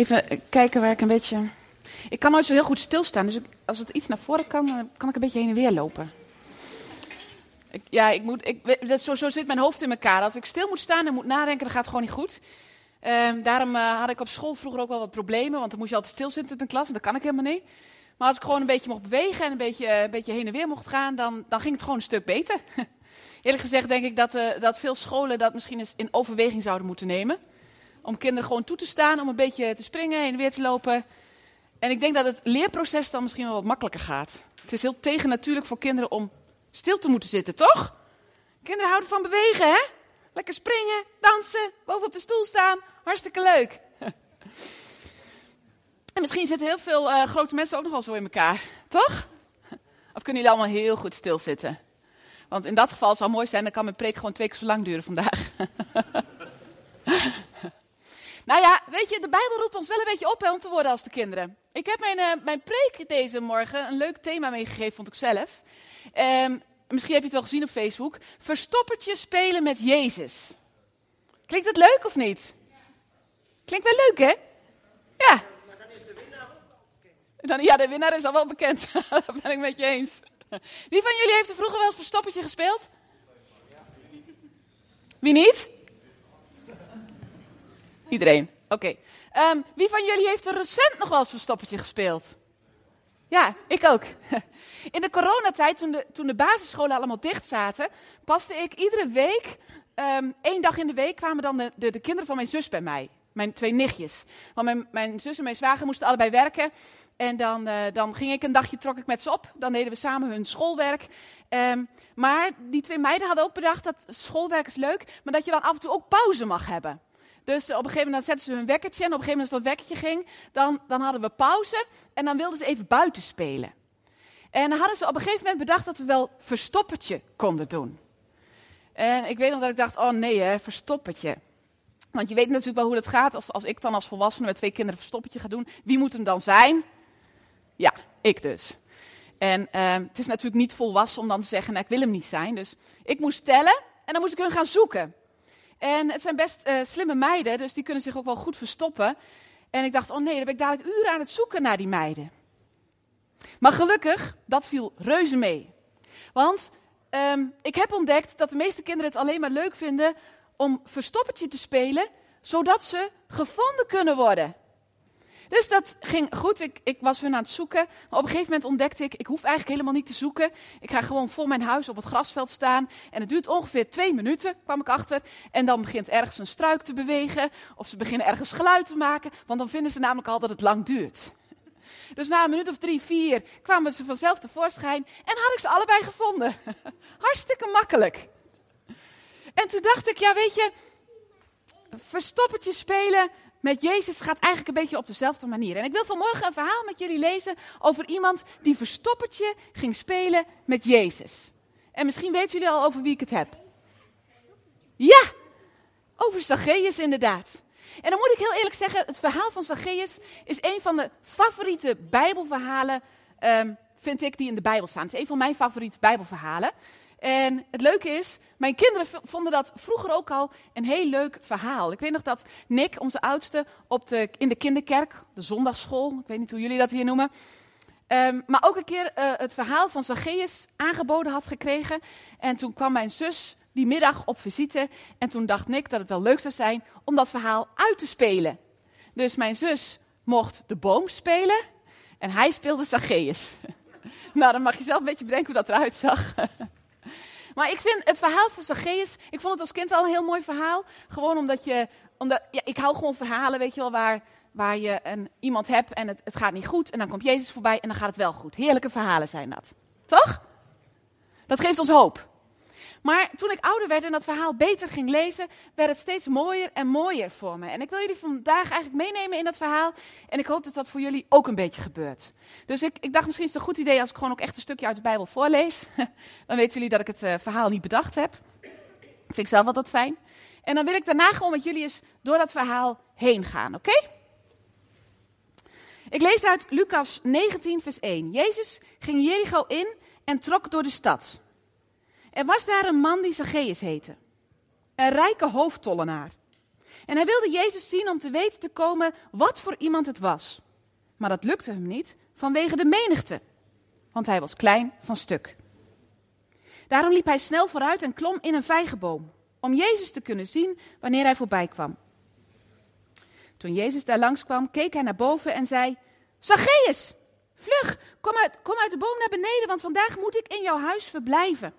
Even kijken waar ik een beetje. Ik kan nooit zo heel goed stilstaan, dus als het iets naar voren kan, dan kan ik een beetje heen en weer lopen. Ik, ja, ik moet, ik, dat, zo, zo zit mijn hoofd in elkaar. Als ik stil moet staan en moet nadenken, dan gaat het gewoon niet goed. Ehm, daarom eh, had ik op school vroeger ook wel wat problemen, want dan moest je altijd stilzitten in de klas en dat kan ik helemaal niet. Maar als ik gewoon een beetje mocht bewegen en een beetje, eh, een beetje heen en weer mocht gaan, dan, dan ging het gewoon een stuk beter. Eerlijk gezegd denk ik dat, eh, dat veel scholen dat misschien eens in overweging zouden moeten nemen. Om kinderen gewoon toe te staan, om een beetje te springen, en weer te lopen. En ik denk dat het leerproces dan misschien wel wat makkelijker gaat. Het is heel tegennatuurlijk voor kinderen om stil te moeten zitten, toch? Kinderen houden van bewegen, hè? Lekker springen, dansen, boven op de stoel staan. Hartstikke leuk. en misschien zitten heel veel eh, grote mensen ook nog wel zo in elkaar, toch? Of kunnen jullie allemaal heel goed stilzitten? Want in dat geval zou het mooi zijn, dan kan mijn preek gewoon twee keer zo lang duren vandaag. nou ja, weet je, de Bijbel roept ons wel een beetje op hè, om te worden als de kinderen. Ik heb mijn, eh, mijn preek deze morgen een leuk thema meegegeven, vond ik zelf. Ehm, misschien heb je het wel gezien op Facebook. Verstoppertje spelen met Jezus. Klinkt het leuk of niet? Klinkt wel leuk, hè? Ja. Dan, ja, de winnaar is al wel bekend. dat ben ik met je eens. Wie van jullie heeft er vroeger wel verstoppertje gespeeld? Wie niet? Iedereen. Oké. Ehm, wie van jullie heeft er recent nog wel eens verstoppertje gespeeld? Ja, ik ook. In de coronatijd, toen de, toen de basisscholen allemaal dicht zaten, paste ik iedere week, ehm, één dag in de week, kwamen dan de, de, de kinderen van mijn zus bij mij. Mijn twee nichtjes. Want mijn, mijn zus en mijn zwager moesten allebei werken. En dan, eh, dan ging ik een dagje, trok ik met ze op. Dan deden we samen hun schoolwerk. Ehm, maar die twee meiden hadden ook bedacht dat schoolwerk is leuk, maar dat je dan af en toe ook pauze mag hebben. Dus op een gegeven moment zetten ze hun wekkertje en op een gegeven moment als dat wekkertje ging, dan, dan hadden we pauze en dan wilden ze even buiten spelen. En dan hadden ze op een gegeven moment bedacht dat we wel verstoppertje konden doen. En ik weet nog dat ik dacht, oh nee hè, verstoppertje. Want je weet natuurlijk wel hoe dat gaat als, als ik dan als volwassene met twee kinderen verstoppertje ga doen. Wie moet hem dan zijn? Ja, ik dus. En ehm, het is natuurlijk niet volwassen om dan te zeggen, nou, ik wil hem niet zijn. Dus ik moest tellen en dan moest ik hun gaan zoeken. En het zijn best eh, slimme meiden, dus die kunnen zich ook wel goed verstoppen. En ik dacht, oh nee, dan ben ik dadelijk uren aan het zoeken naar die meiden. Maar gelukkig, dat viel reuze mee. Want ehm, ik heb ontdekt dat de meeste kinderen het alleen maar leuk vinden om verstoppertje te spelen, zodat ze gevonden kunnen worden. Dus dat ging goed. Ik, ik was hun aan het zoeken. Maar op een gegeven moment ontdekte ik, ik hoef eigenlijk helemaal niet te zoeken. Ik ga gewoon voor mijn huis op het grasveld staan. En het duurt ongeveer twee minuten, kwam ik achter. En dan begint ergens een struik te bewegen. Of ze beginnen ergens geluid te maken. Want dan vinden ze namelijk al dat het lang duurt. Dus na een minuut of drie, vier kwamen ze vanzelf tevoorschijn. En had ik ze allebei gevonden. Hartstikke makkelijk. En toen dacht ik, ja weet je, verstoppertje spelen met Jezus gaat eigenlijk een beetje op dezelfde manier. En ik wil vanmorgen een verhaal met jullie lezen over iemand die verstoppertje ging spelen met Jezus. En misschien weten jullie al over wie ik het heb. Ja, over Zacchaeus inderdaad. En dan moet ik heel eerlijk zeggen, het verhaal van Zacchaeus is een van de favoriete Bijbelverhalen, ehm, vind ik, die in de Bijbel staan. Het is een van mijn favoriete Bijbelverhalen. En het leuke is, mijn kinderen vonden dat vroeger ook al een heel leuk verhaal. Ik weet nog dat Nick, onze oudste, op de, in de kinderkerk, de zondagsschool, ik weet niet hoe jullie dat hier noemen, ehm, maar ook een keer eh, het verhaal van Zacchaeus aangeboden had gekregen. En toen kwam mijn zus die middag op visite en toen dacht Nick dat het wel leuk zou zijn om dat verhaal uit te spelen. Dus mijn zus mocht de boom spelen en hij speelde Zacchaeus. nou, dan mag je zelf een beetje bedenken hoe dat eruit zag. Maar ik vind het verhaal van Zacchaeus, ik vond het als kind al een heel mooi verhaal. Gewoon omdat je, omdat, ja, ik hou gewoon verhalen, weet je wel, waar, waar je een, iemand hebt en het, het gaat niet goed. En dan komt Jezus voorbij en dan gaat het wel goed. Heerlijke verhalen zijn dat. Toch? Dat geeft ons hoop. Maar toen ik ouder werd en dat verhaal beter ging lezen, werd het steeds mooier en mooier voor me. En ik wil jullie vandaag eigenlijk meenemen in dat verhaal. En ik hoop dat dat voor jullie ook een beetje gebeurt. Dus ik, ik dacht misschien is het een goed idee als ik gewoon ook echt een stukje uit de Bijbel voorlees. Dan weten jullie dat ik het eh, verhaal niet bedacht heb. Vind ik zelf altijd fijn. En dan wil ik daarna gewoon met jullie eens door dat verhaal heen gaan, oké? Ik lees uit Lucas 19, vers 1. Jezus ging Jericho in en trok door de stad. Er was daar een man die Zacchaeus heette. Een rijke hoofdtollenaar. En hij wilde Jezus zien om te weten te komen wat voor iemand het was. Maar dat lukte hem niet vanwege de menigte, want hij was klein van stuk. Daarom liep hij snel vooruit en klom in een vijgenboom, om Jezus te kunnen zien wanneer hij voorbij kwam. Toen Jezus daar langskwam, keek hij naar boven en zei: Zacchaeus, vlug, kom uit, kom uit de boom naar beneden, want vandaag moet ik in jouw huis verblijven.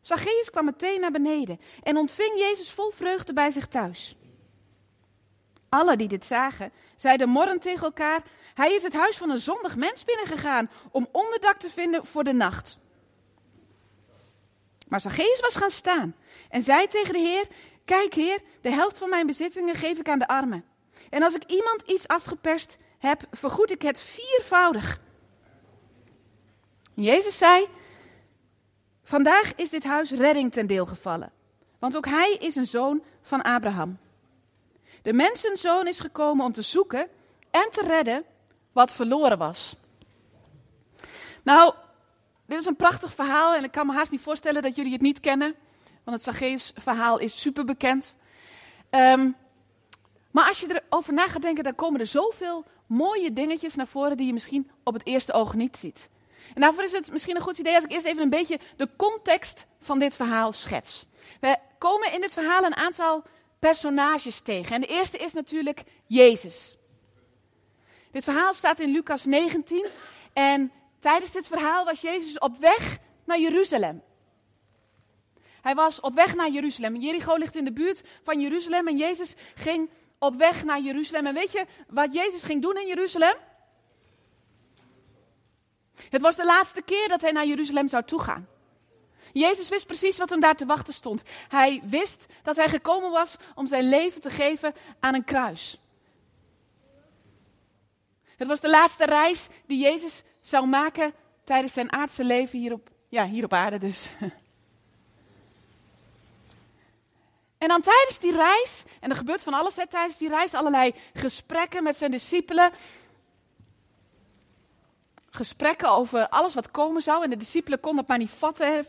Zacchaeus kwam meteen naar beneden en ontving Jezus vol vreugde bij zich thuis. Alle die dit zagen, zeiden morrend tegen elkaar: Hij is het huis van een zondig mens binnengegaan om onderdak te vinden voor de nacht. Maar Zacchaeus was gaan staan en zei tegen de Heer: Kijk, Heer, de helft van mijn bezittingen geef ik aan de armen. En als ik iemand iets afgeperst heb, vergoed ik het viervoudig. Jezus zei: Vandaag is dit huis redding ten deel gevallen, want ook hij is een zoon van Abraham. De mensenzoon is gekomen om te zoeken en te redden wat verloren was. Nou, dit is een prachtig verhaal en ik kan me haast niet voorstellen dat jullie het niet kennen, want het Zacchaeus verhaal is super bekend. Ehm, maar als je erover na gaat denken, dan komen er zoveel mooie dingetjes naar voren die je misschien op het eerste oog niet ziet. En daarvoor is het misschien een goed idee als ik eerst even een beetje de context van dit verhaal schets. We komen in dit verhaal een aantal personages tegen. En de eerste is natuurlijk Jezus. Dit verhaal staat in Lucas 19. En tijdens dit verhaal was Jezus op weg naar Jeruzalem. Hij was op weg naar Jeruzalem. Jericho ligt in de buurt van Jeruzalem. En Jezus ging op weg naar Jeruzalem. En weet je wat Jezus ging doen in Jeruzalem? Het was de laatste keer dat hij naar Jeruzalem zou toegaan. Jezus wist precies wat hem daar te wachten stond. Hij wist dat hij gekomen was om zijn leven te geven aan een kruis. Het was de laatste reis die Jezus zou maken tijdens zijn aardse leven hier op, ja, hier op aarde dus. En dan tijdens die reis, en er gebeurt van alles tijdens die reis, allerlei gesprekken met zijn discipelen gesprekken over alles wat komen zou. En de discipelen konden het maar niet vatten.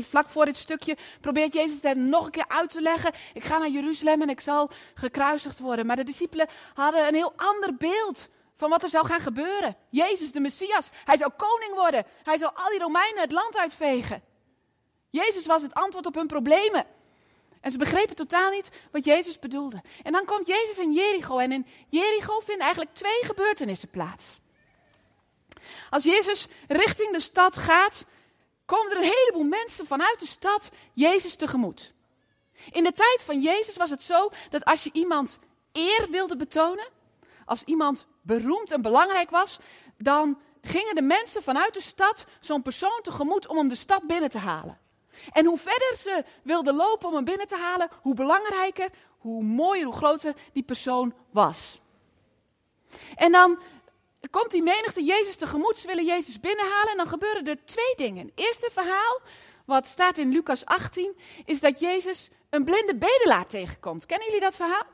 Vlak voor dit stukje probeert Jezus het nog een keer uit te leggen. Ik ga naar Jeruzalem en ik zal gekruisigd worden. Maar de discipelen hadden een heel ander beeld van wat er zou gaan gebeuren. Jezus, de Messias, hij zou koning worden. Hij zou al die Romeinen het land uitvegen. Jezus was het antwoord op hun problemen. En ze begrepen totaal niet wat Jezus bedoelde. En dan komt Jezus in Jericho. En in Jericho vinden eigenlijk twee gebeurtenissen plaats. Als Jezus richting de stad gaat, komen er een heleboel mensen vanuit de stad Jezus tegemoet. In de tijd van Jezus was het zo dat als je iemand eer wilde betonen, als iemand beroemd en belangrijk was, dan gingen de mensen vanuit de stad zo'n persoon tegemoet om hem de stad binnen te halen. En hoe verder ze wilden lopen om hem binnen te halen, hoe belangrijker, hoe mooier, hoe groter die persoon was. En dan komt die menigte Jezus tegemoet. Ze willen Jezus binnenhalen en dan gebeuren er twee dingen. Het eerste verhaal, wat staat in Lucas 18, is dat Jezus een blinde bedelaar tegenkomt. Kennen jullie dat verhaal?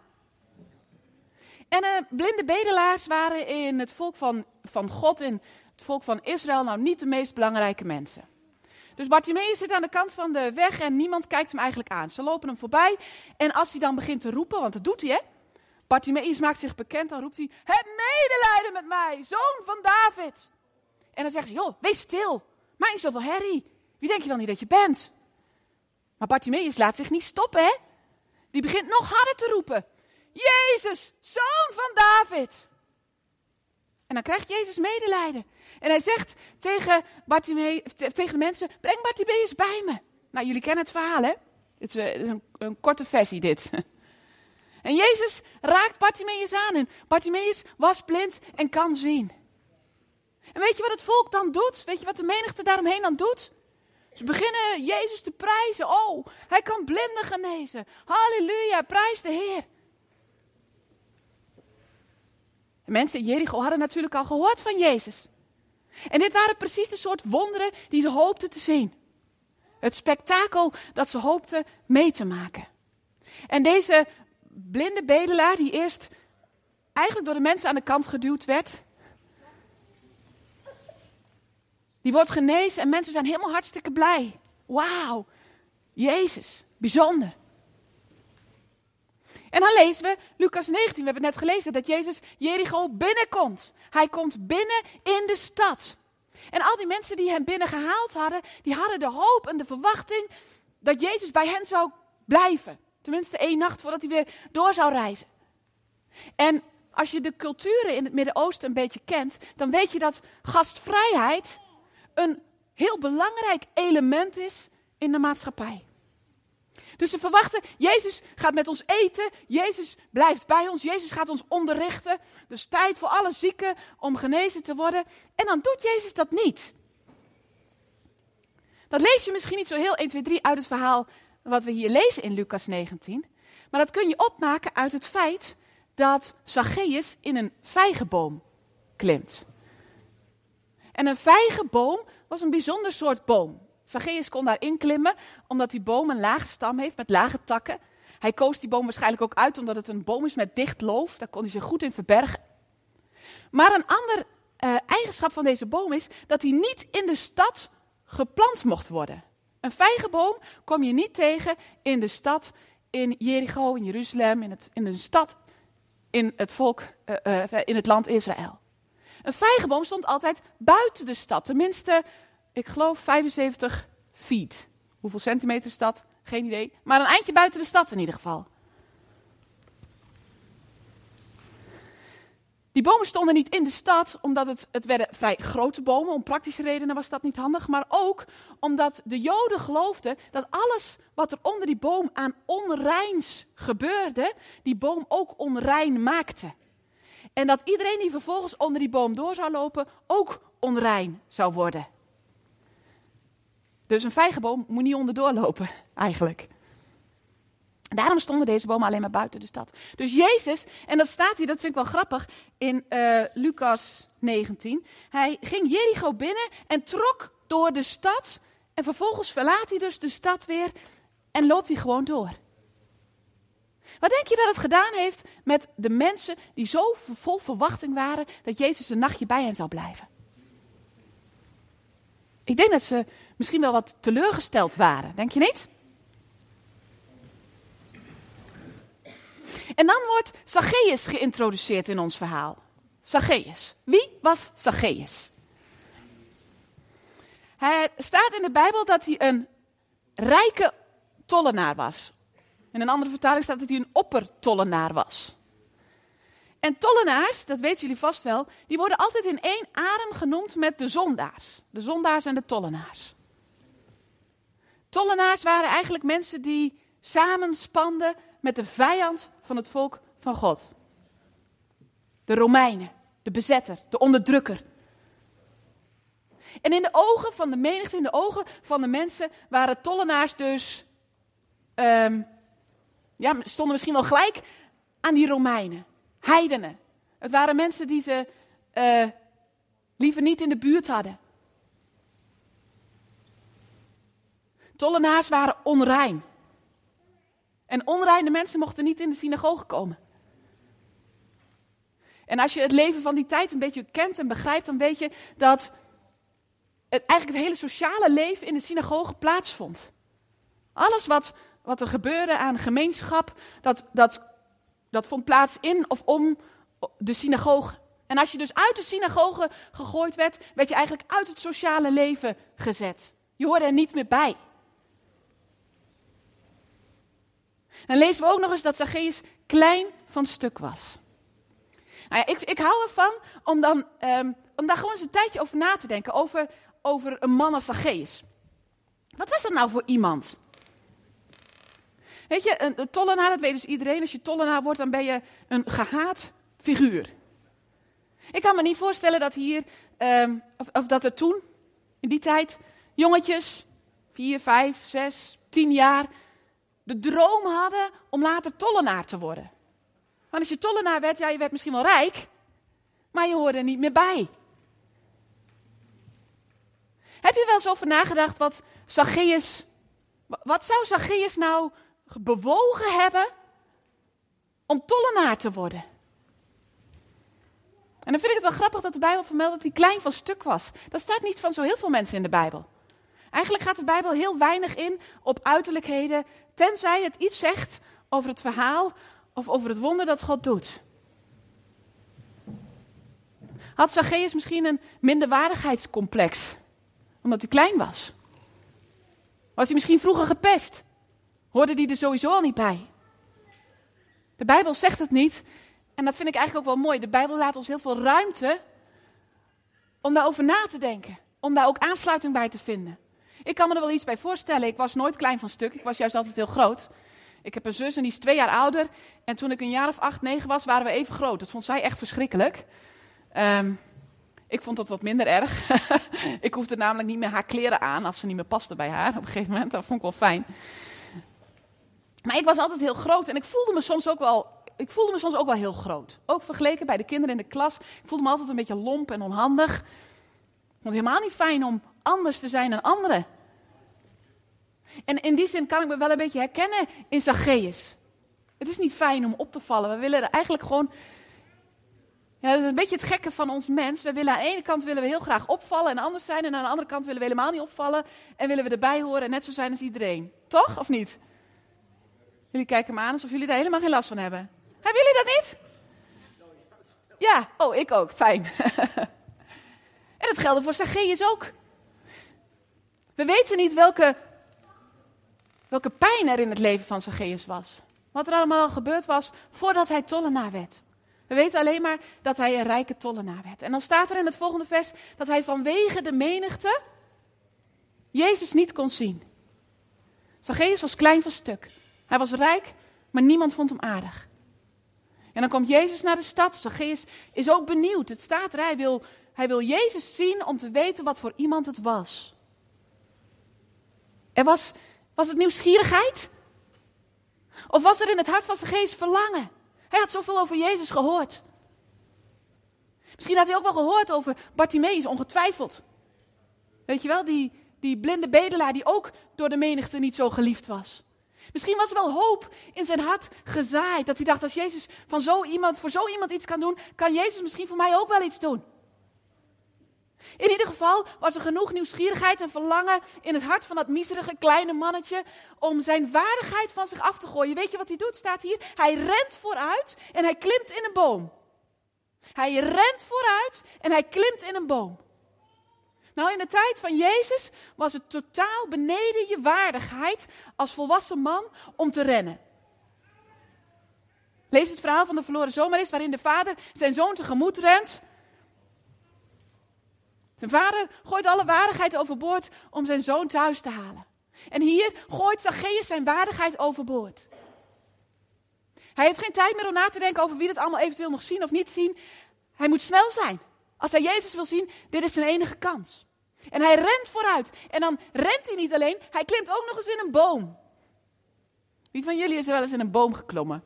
En uh, blinde bedelaars waren in het volk van, van God, in het volk van Israël, nou niet de meest belangrijke mensen. Dus Bartimaeus zit aan de kant van de weg en niemand kijkt hem eigenlijk aan. Ze lopen hem voorbij en als hij dan begint te roepen, want dat doet hij hè, Bartimaeus maakt zich bekend, dan roept hij, heb medelijden met mij, zoon van David. En dan zegt hij, joh, wees stil, maak niet zoveel herrie. Wie denk je wel niet dat je bent? Maar Bartimaeus laat zich niet stoppen, hè? Die begint nog harder te roepen. Jezus, zoon van David. En dan krijgt Jezus medelijden. En hij zegt tegen, Bartimaeus, tegen de mensen, breng Bartimaeus bij me. Nou, jullie kennen het verhaal, hè? Het is, eh, een, een korte versie, dit. En Jezus raakt Bartimaeus aan en Bartimaeus was blind en kan zien. En weet je wat het volk dan doet? Weet je wat de menigte daaromheen dan doet? Ze beginnen Jezus te prijzen. Oh, hij kan blinden genezen. Halleluja, prijs de Heer. De mensen in Jericho hadden natuurlijk al gehoord van Jezus. En dit waren precies de soort wonderen die ze hoopten te zien. Het spektakel dat ze hoopten mee te maken. En deze blinde bedelaar die eerst eigenlijk door de mensen aan de kant geduwd werd. Die wordt genezen en mensen zijn helemaal hartstikke blij. Wauw, Jezus, bijzonder. En dan lezen we Lucas 19, we hebben net gelezen dat Jezus Jericho binnenkomt. Hij komt binnen in de stad. En al die mensen die hem binnen gehaald hadden, die hadden de hoop en de verwachting dat Jezus bij hen zou blijven. Tenminste één nacht voordat hij weer door zou reizen. En als je de culturen in het Midden-Oosten een beetje kent, dan weet je dat gastvrijheid een heel belangrijk element is in de maatschappij. Dus ze verwachten, Jezus gaat met ons eten, Jezus blijft bij ons, Jezus gaat ons onderrichten. Dus tijd voor alle zieken om genezen te worden. En dan doet Jezus dat niet. Dat lees je misschien niet zo heel 1, 2, 3 uit het verhaal wat we hier lezen in Lucas 19. Maar dat kun je opmaken uit het feit dat Zacchaeus in een vijgenboom klimt. En een vijgenboom was een bijzonder soort boom. Zacchaeus kon daarin klimmen omdat die boom een lage stam heeft met lage takken. Hij koos die boom waarschijnlijk ook uit omdat het een boom is met dicht loof. Daar kon hij zich goed in verbergen. Maar een ander uh, eigenschap van deze boom is dat hij niet in de stad geplant mocht worden. Een vijgenboom kom je niet tegen in de stad, in Jericho, in Jeruzalem, in, het, in de stad, in het volk, uh, uh, in het land Israël. Een vijgenboom stond altijd buiten de stad, tenminste ik geloof 75 feet. Hoeveel centimeter is dat? Geen idee. Maar een eindje buiten de stad in ieder geval. Die bomen stonden niet in de stad, omdat het, het werden vrij grote bomen. Om praktische redenen was dat niet handig. Maar ook omdat de Joden geloofden dat alles wat er onder die boom aan onreins gebeurde, die boom ook onrein maakte. En dat iedereen die vervolgens onder die boom door zou lopen, ook onrein zou worden. Dus een vijgenboom moet niet onderdoor lopen, eigenlijk. Daarom stonden deze bomen alleen maar buiten de stad. Dus Jezus, en dat staat hier, dat vind ik wel grappig, in uh, Lucas 19. Hij ging Jericho binnen en trok door de stad. En vervolgens verlaat hij dus de stad weer en loopt hij gewoon door. Wat denk je dat het gedaan heeft met de mensen die zo vol verwachting waren dat Jezus een nachtje bij hen zou blijven? Ik denk dat ze misschien wel wat teleurgesteld waren, denk je niet? En dan wordt Zacchaeus geïntroduceerd in ons verhaal. Zacchaeus. Wie was Zacchaeus? Hij staat in de Bijbel dat hij een rijke tollenaar was. In een andere vertaling staat dat hij een oppertollenaar was. En tollenaars, dat weten jullie vast wel, die worden altijd in één adem genoemd met de zondaars. De zondaars en de tollenaars. Tollenaars waren eigenlijk mensen die samenspanden met de vijand van het volk van God. De Romeinen, de bezetter, de onderdrukker. En in de ogen van de menigte, in de ogen van de mensen, waren tollenaars dus, um, ja, stonden misschien wel gelijk aan die Romeinen, heidenen. Het waren mensen die ze uh, liever niet in de buurt hadden. Tollenaars waren onrein. En onreine mensen mochten niet in de synagoge komen. En als je het leven van die tijd een beetje kent en begrijpt, dan weet je dat het, eigenlijk het hele sociale leven in de synagoge plaatsvond. Alles wat, wat er gebeurde aan gemeenschap, dat, dat, dat vond plaats in of om de synagoge. En als je dus uit de synagoge gegooid werd, werd je eigenlijk uit het sociale leven gezet. Je hoorde er niet meer bij. Dan lezen we ook nog eens dat Zacchaeus klein van stuk was. Nou ja, ik, ik hou ervan om, dan, um, om daar gewoon eens een tijdje over na te denken. Over, over een man als Zacchaeus. Wat was dat nou voor iemand? Weet je, een, tollenaar, dat weet dus iedereen. Als je tollenaar wordt, dan ben je een gehaat figuur. Ik kan me niet voorstellen dat hier, um, of, of dat er toen, in die tijd, jongetjes, vier, vijf, zes, tien jaar, de droom hadden om later tollenaar te worden. Want als je tollenaar werd, ja, je werd misschien wel rijk, maar je hoorde er niet meer bij. Heb je wel eens over nagedacht wat Zacchaeus, wat zou Zacchaeus nou bewogen hebben om tollenaar te worden? En dan vind ik het wel grappig dat de Bijbel vermeldt dat hij klein van stuk was. Dat staat niet van zo heel veel mensen in de Bijbel. Eigenlijk gaat de Bijbel heel weinig in op uiterlijkheden, tenzij het iets zegt over het verhaal of over het wonder dat God doet? Had Zacchaeus misschien een minderwaardigheidscomplex, omdat hij klein was? Was hij misschien vroeger gepest? Hoorde hij er sowieso al niet bij? De Bijbel zegt het niet. En dat vind ik eigenlijk ook wel mooi. De Bijbel laat ons heel veel ruimte om daarover na te denken. Om daar ook aansluiting bij te vinden. Ik kan me er wel iets bij voorstellen. Ik was nooit klein van stuk. Ik was juist altijd heel groot. Ik heb een zus en die is twee jaar ouder. En toen ik een jaar of acht, negen was, waren we even groot. Dat vond zij echt verschrikkelijk. Ehm, ik vond dat wat minder erg. ik hoefde namelijk niet meer haar kleren aan als ze niet meer pasten bij haar. Op een gegeven moment, dat vond ik wel fijn. Maar ik was altijd heel groot en ik voelde me soms ook wel, ik voelde me soms ook wel heel groot. Ook vergeleken bij de kinderen in de klas. Ik voelde me altijd een beetje lomp en onhandig. Ik vond het helemaal niet fijn om anders te zijn dan anderen. En in die zin kan ik me wel een beetje herkennen in Zacchaeus. Het is niet fijn om op te vallen. We willen er eigenlijk gewoon. Ja, dat is een beetje het gekke van ons mens. We willen aan de ene kant willen we heel graag opvallen en anders zijn. En aan de andere kant willen we helemaal niet opvallen. En willen we erbij horen en net zo zijn als iedereen. Toch? Of niet? Jullie kijken me aan alsof jullie daar helemaal geen last van hebben. Hebben jullie dat niet? Ja, oh, ik ook. Fijn. en dat geldt voor Zacchaeus ook. We weten niet welke, welke pijn er in het leven van Zacchaeus was. Wat er allemaal gebeurd was voordat hij tollenaar werd. We weten alleen maar dat hij een rijke tollenaar werd. En dan staat er in het volgende vers dat hij vanwege de menigte Jezus niet kon zien. Zacchaeus was klein van stuk. Hij was rijk, maar niemand vond hem aardig. En dan komt Jezus naar de stad. Zacchaeus is ook benieuwd. Het staat er, hij wil, hij wil Jezus zien om te weten wat voor iemand het was. Er was, was het nieuwsgierigheid? Of was er in het hart van Zacchaeus verlangen? Hij had zoveel over Jezus gehoord. Misschien had hij ook wel gehoord over Bartimaeus, ongetwijfeld. Weet je wel, die, die blinde bedelaar die ook door de menigte niet zo geliefd was. Misschien was er wel hoop in zijn hart gezaaid. Dat hij dacht, als Jezus van zo iemand, voor zo iemand iets kan doen, kan Jezus misschien voor mij ook wel iets doen. In ieder geval was er genoeg nieuwsgierigheid en verlangen in het hart van dat miserige kleine mannetje om zijn waardigheid van zich af te gooien. Weet je wat hij doet? Staat hier. Hij rent vooruit en hij klimt in een boom. Hij rent vooruit en hij klimt in een boom. Nou, in de tijd van Jezus was het totaal beneden je waardigheid als volwassen man om te rennen. Lees het verhaal van de verloren zomer waarin de vader zijn zoon tegemoet rent. Zijn vader gooit alle waardigheid overboord om zijn zoon thuis te halen. En hier gooit Zacchaeus zijn waardigheid overboord. Hij heeft geen tijd meer om na te denken over wie het allemaal eventueel nog zien of niet zien. Hij moet snel zijn. Als hij Jezus wil zien, dit is zijn enige kans. En hij rent vooruit. En dan rent hij niet alleen, hij klimt ook nog eens in een boom. Wie van jullie is er wel eens in een boom geklommen?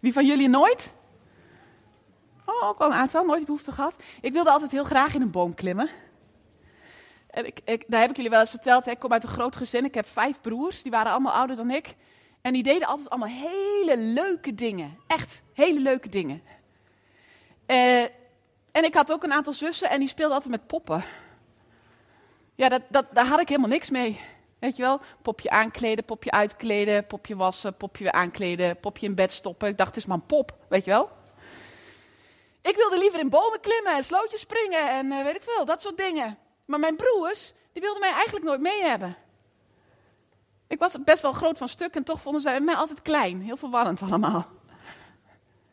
Wie van jullie nooit? Oh, ook al een aantal, nooit behoefte gehad. Ik wilde altijd heel graag in een boom klimmen. En ik, ik, daar heb ik jullie wel eens verteld. Hè. Ik kom uit een groot gezin. Ik heb vijf broers, die waren allemaal ouder dan ik. En die deden altijd allemaal hele leuke dingen. Echt hele leuke dingen. Uh, en ik had ook een aantal zussen en die speelden altijd met poppen. Ja, dat, dat, daar had ik helemaal niks mee. Weet je wel, popje aankleden, popje uitkleden, popje wassen, popje weer aankleden, popje in bed stoppen. Ik dacht, het is maar een pop, weet je wel. Ik wilde liever in bomen klimmen en slootjes springen en uh, weet ik veel, dat soort dingen. Maar mijn broers, die wilden mij eigenlijk nooit mee hebben. Ik was best wel groot van stuk en toch vonden zij mij altijd klein. Heel verwarrend allemaal.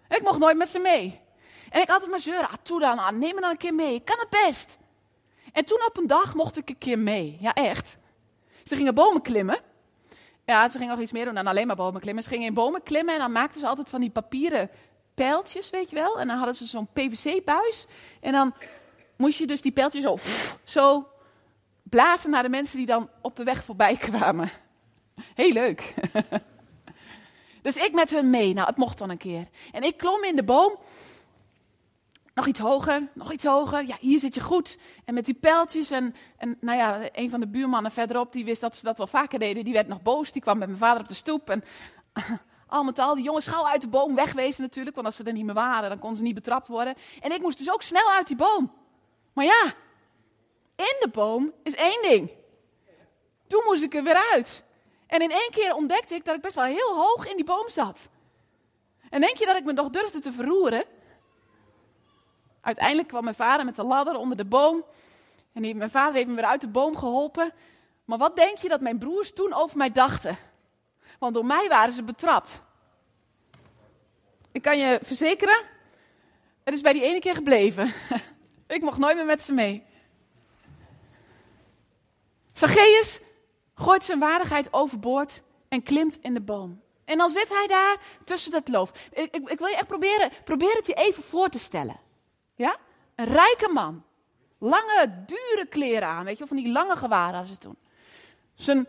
ik mocht nooit met ze mee. En ik het maar zeuren. Ah, toe dan, ah, neem me dan een keer mee. Ik kan het best. En toen op een dag mocht ik een keer mee. Ja, echt. Ze gingen bomen klimmen. Ja, ze gingen nog iets meer doen dan alleen maar bomen klimmen. Ze gingen in bomen klimmen en dan maakten ze altijd van die papieren pijltjes, weet je wel. En dan hadden ze zo'n PVC-buis. En dan moest je dus die pijltjes zo, zo blazen naar de mensen die dan op de weg voorbij kwamen. Heel leuk. dus ik met hun mee. Nou, het mocht dan een keer. En ik klom in de boom nog iets hoger, nog iets hoger. Ja, hier zit je goed. En met die pijltjes. En, en nou ja, een van de buurmannen verderop, die wist dat ze dat wel vaker deden. Die werd nog boos. Die kwam met mijn vader op de stoep. En al met al, die jongens gauw uit de boom wegwezen natuurlijk. Want als ze er niet meer waren, dan konden ze niet betrapt worden. En ik moest dus ook snel uit die boom. Maar ja, in de boom is één ding. Toen moest ik er weer uit. En in één keer ontdekte ik dat ik best wel heel hoog in die boom zat. En denk je dat ik me nog durfde te verroeren? Uiteindelijk kwam mijn vader met de ladder onder de boom. En mijn vader heeft me weer uit de boom geholpen. Maar wat denk je dat mijn broers toen over mij dachten? Want door mij waren ze betrapt. Ik kan je verzekeren, het is bij die ene keer gebleven. ik mocht nooit meer met ze mee. Zacchaeus gooit zijn waardigheid overboord en klimt in de boom. En dan zit hij daar tussen dat loof. Ik, ik, wil je echt proberen, probeer het je even voor te stellen. Ja? Een rijke man. Lange, dure kleren aan. Weet je, van die lange gewaren hadden ze toen. Zijn,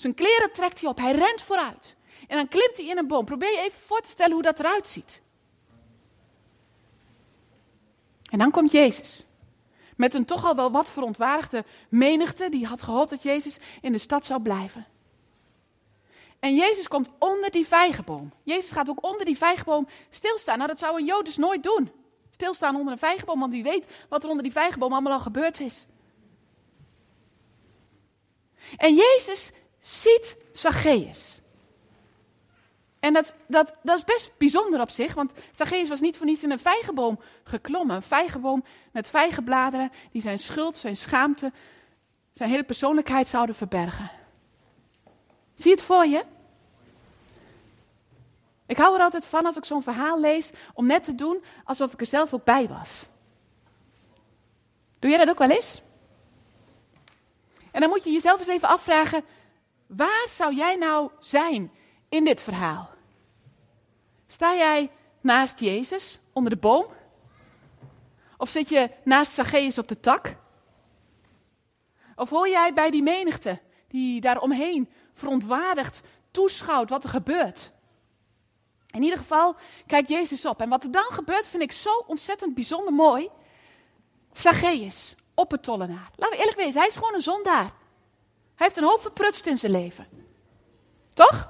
zijn kleren trekt hij op. Hij rent vooruit. En dan klimt hij in een boom. Probeer je even voor te stellen hoe dat eruit ziet. En dan komt Jezus. Met een toch al wel wat verontwaardigde menigte. Die had gehoopt dat Jezus in de stad zou blijven. En Jezus komt onder die vijgenboom. Jezus gaat ook onder die vijgenboom stilstaan. Nou, dat zou een Jood dus nooit doen. Stilstaan onder een vijgenboom, want wie weet wat er onder die vijgenboom allemaal al gebeurd is. En Jezus ziet Zacchaeus. En dat, dat, dat is best bijzonder op zich, want Zacchaeus was niet voor niets in een vijgenboom geklommen. Een vijgenboom met vijgenbladeren die zijn schuld, zijn schaamte, zijn hele persoonlijkheid zouden verbergen. Zie het voor je? Ik hou er altijd van als ik zo'n verhaal lees, om net te doen alsof ik er zelf ook bij was. Doe jij dat ook wel eens? En dan moet je jezelf eens even afvragen, waar zou jij nou zijn in dit verhaal? Sta jij naast Jezus onder de boom? Of zit je naast Zacchaeus op de tak? Of hoor jij bij die menigte die daar omheen verontwaardigd toeschouwt wat er gebeurt? In ieder geval kijkt Jezus op. En wat er dan gebeurt vind ik zo ontzettend bijzonder mooi. Zacchaeus, op het tollenaar. Laten we eerlijk wezen, hij is gewoon een zondaar. Hij heeft een hoop verprutst in zijn leven. Toch?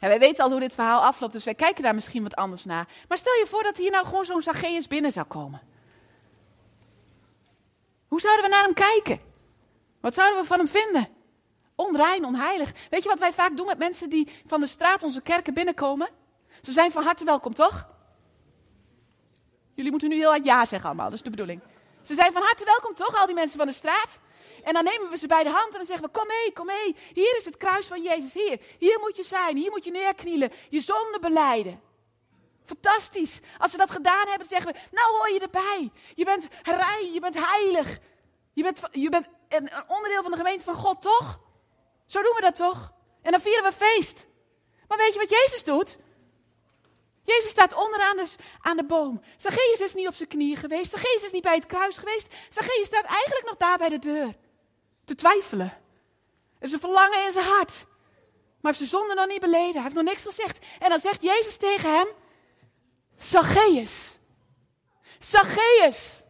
Ja, wij weten al hoe dit verhaal afloopt, dus wij kijken daar misschien wat anders naar. Maar stel je voor dat hier nou gewoon zo'n Zacchaeus binnen zou komen. Hoe zouden we naar hem kijken? Wat zouden we van hem vinden? Onrein, onheilig. Weet je wat wij vaak doen met mensen die van de straat onze kerken binnenkomen? Ze zijn van harte welkom, toch? Jullie moeten nu heel hard ja zeggen allemaal, dat is de bedoeling. Ze zijn van harte welkom, toch, al die mensen van de straat? En dan nemen we ze bij de hand en dan zeggen we, kom mee, kom mee. Hier is het kruis van Jezus, hier. Hier moet je zijn, hier moet je neerknielen, je zonde beleiden. Fantastisch. Als we dat gedaan hebben, zeggen we, nou hoor je erbij. Je bent rein, je bent heilig. Je bent, je bent een onderdeel van de gemeente van God, toch? Zo doen we dat toch? En dan vieren we feest. Maar weet je wat Jezus doet? Jezus staat onderaan de, aan de boom. Zacchaeus is niet op zijn knieën geweest. Zacchaeus is niet bij het kruis geweest. Zacchaeus staat eigenlijk nog daar bij de deur. Te twijfelen. Er is een verlangen in zijn hart. Maar heeft zijn zonde nog niet beleden. Hij heeft nog niks gezegd. En dan zegt Jezus tegen hem: Zacchaeus. Zacchaeus.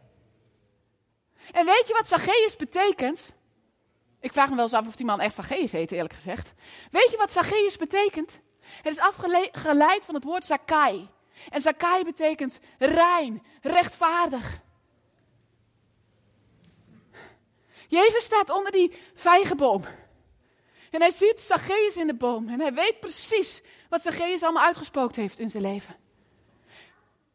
En weet je wat Zacchaeus betekent? Ik vraag me wel eens af of die man echt Zacchaeus heet, eerlijk gezegd. Weet je wat Zacchaeus betekent? Het is afgeleid van het woord Zakai. En Zakai betekent rein, rechtvaardig. Jezus staat onder die vijgenboom. En hij ziet Zacchaeus in de boom. En hij weet precies wat Zacchaeus allemaal uitgespookt heeft in zijn leven.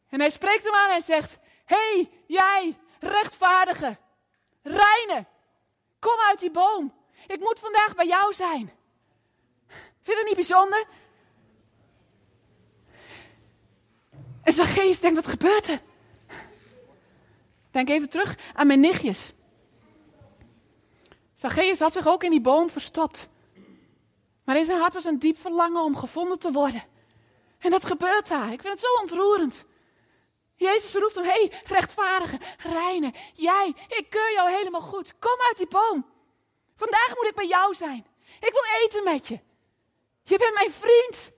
En hij spreekt hem aan en zegt: hey, jij, rechtvaardige, reine, Kom uit die boom. Ik moet vandaag bij jou zijn. Vind je het niet bijzonder? En Zacchaeus denkt, wat gebeurt er? Denk even terug aan mijn nichtjes. Zacchaeus had zich ook in die boom verstopt. Maar in zijn hart was een diep verlangen om gevonden te worden. En dat gebeurt daar. Ik vind het zo ontroerend. Jezus roept hem, hé, hey, rechtvaardige, reine, jij, ik keur jou helemaal goed. Kom uit die boom. Vandaag moet ik bij jou zijn. Ik wil eten met je. Je bent mijn vriend.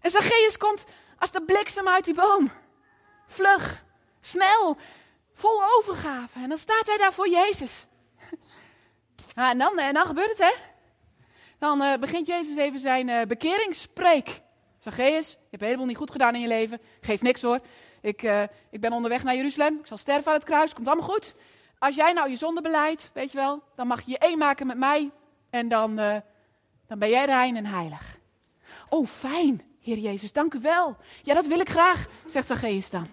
En Zacchaeus komt als de bliksem uit die boom. Vlug, snel, vol overgave. En dan staat hij daar voor Jezus. Nou, en, dan, en dan gebeurt het, hè? Dan uh, begint Jezus even zijn uh, bekeringsspreek. Zacchaeus, je hebt helemaal niet goed gedaan in je leven. Geef niks hoor. Ik, ik ben onderweg naar Jeruzalem. Ik zal sterven aan het kruis. Komt allemaal goed. als jij nou je zonde beleidt, weet je wel, dan mag je je één maken met mij en dan, dan ben jij rein en heilig. Oh, fijn, Heer Jezus, dank u wel. Ja, dat wil ik graag, zegt Zacchaeus dan.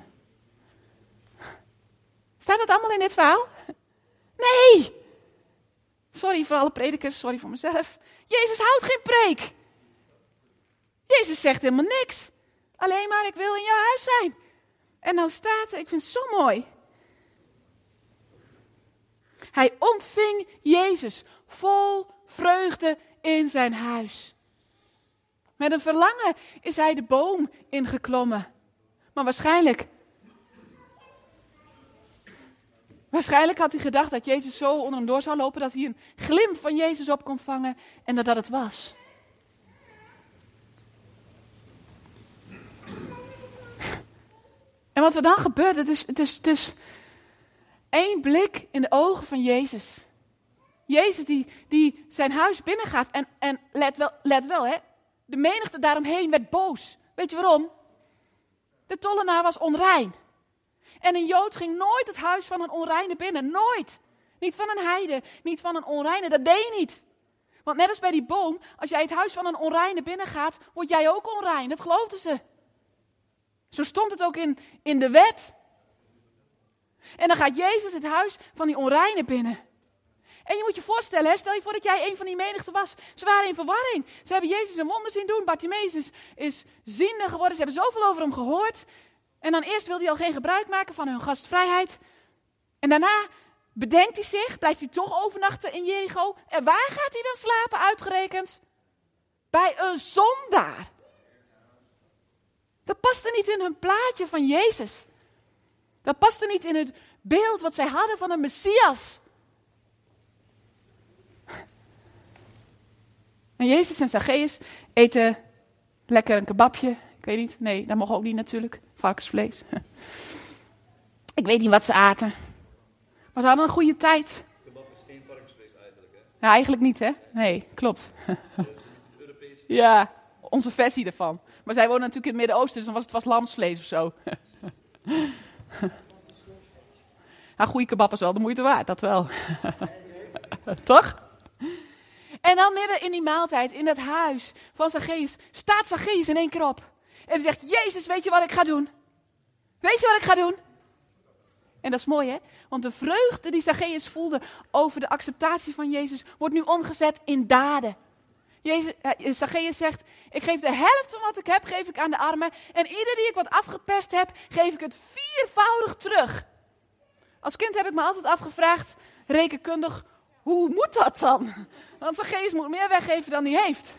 Staat dat allemaal in dit verhaal? Nee! Sorry voor alle predikers, sorry voor mezelf. Jezus houdt geen preek. Jezus zegt helemaal niks. Alleen maar, ik wil in jouw huis zijn. En dan staat er, ik vind het zo mooi. Hij ontving Jezus vol vreugde in zijn huis. Met een verlangen is hij de boom ingeklommen. Maar waarschijnlijk. Waarschijnlijk had hij gedacht dat Jezus zo onder hem door zou lopen dat hij een glimp van Jezus op kon vangen en dat dat het was. En wat er dan gebeurt, het is, het is, het is één blik in de ogen van Jezus. Jezus die, die zijn huis binnengaat en, en let, wel, let wel, hè, de menigte daaromheen werd boos. Weet je waarom? De tollenaar was onrein. En een Jood ging nooit het huis van een onreine binnen. Nooit. Niet van een heide, niet van een onreine. Dat deed je niet. Want net als bij die boom, als jij het huis van een onreine binnengaat, word jij ook onrein. Dat geloofden ze. Zo stond het ook in, in de wet. En dan gaat Jezus het huis van die onreine binnen. En je moet je voorstellen, hè, stel je voor dat jij een van die menigte was. Ze waren in verwarring. Ze hebben Jezus een wonder zien doen. Bartimeus is, is ziende geworden. Ze hebben zoveel over hem gehoord. En dan eerst wil hij al geen gebruik maken van hun gastvrijheid. En daarna bedenkt hij zich, blijft hij toch overnachten in Jericho. En waar gaat hij dan slapen, uitgerekend? Bij een zondaar. Dat paste niet in hun plaatje van Jezus. Dat paste niet in het beeld wat zij hadden van een Messias. En Jezus en Zacchaeus eten lekker een kebabje. Ik weet niet, nee, dat mogen ook niet natuurlijk. Varkensvlees. Ik weet niet wat ze aten. Maar ze hadden een goede tijd. Kebab is geen varkensvlees eigenlijk, hè? Ja, eigenlijk niet, hè? Nee, klopt. Ja, onze versie ervan. Maar zij wonen natuurlijk in het Midden-Oosten, dus dan was het vast lamsvlees of zo. Ja, goede kebab is wel de moeite waard, dat wel. Toch? En dan midden in die maaltijd, in dat huis van Zacchaeus, staat Zacchaeus in één keer op. En zegt, Jezus, weet je wat ik ga doen? Weet je wat ik ga doen? En dat is mooi, hè? Want de vreugde die Zacchaeus voelde over de acceptatie van Jezus, wordt nu omgezet in daden. Jezus, eh, Zacchaeus zegt, ik geef de helft van wat ik heb, geef ik aan de armen. En ieder die ik wat afgepest heb, geef ik het viervoudig terug. Als kind heb ik me altijd afgevraagd, rekenkundig, hoe moet dat dan? Want Zacchaeus moet meer weggeven dan hij heeft.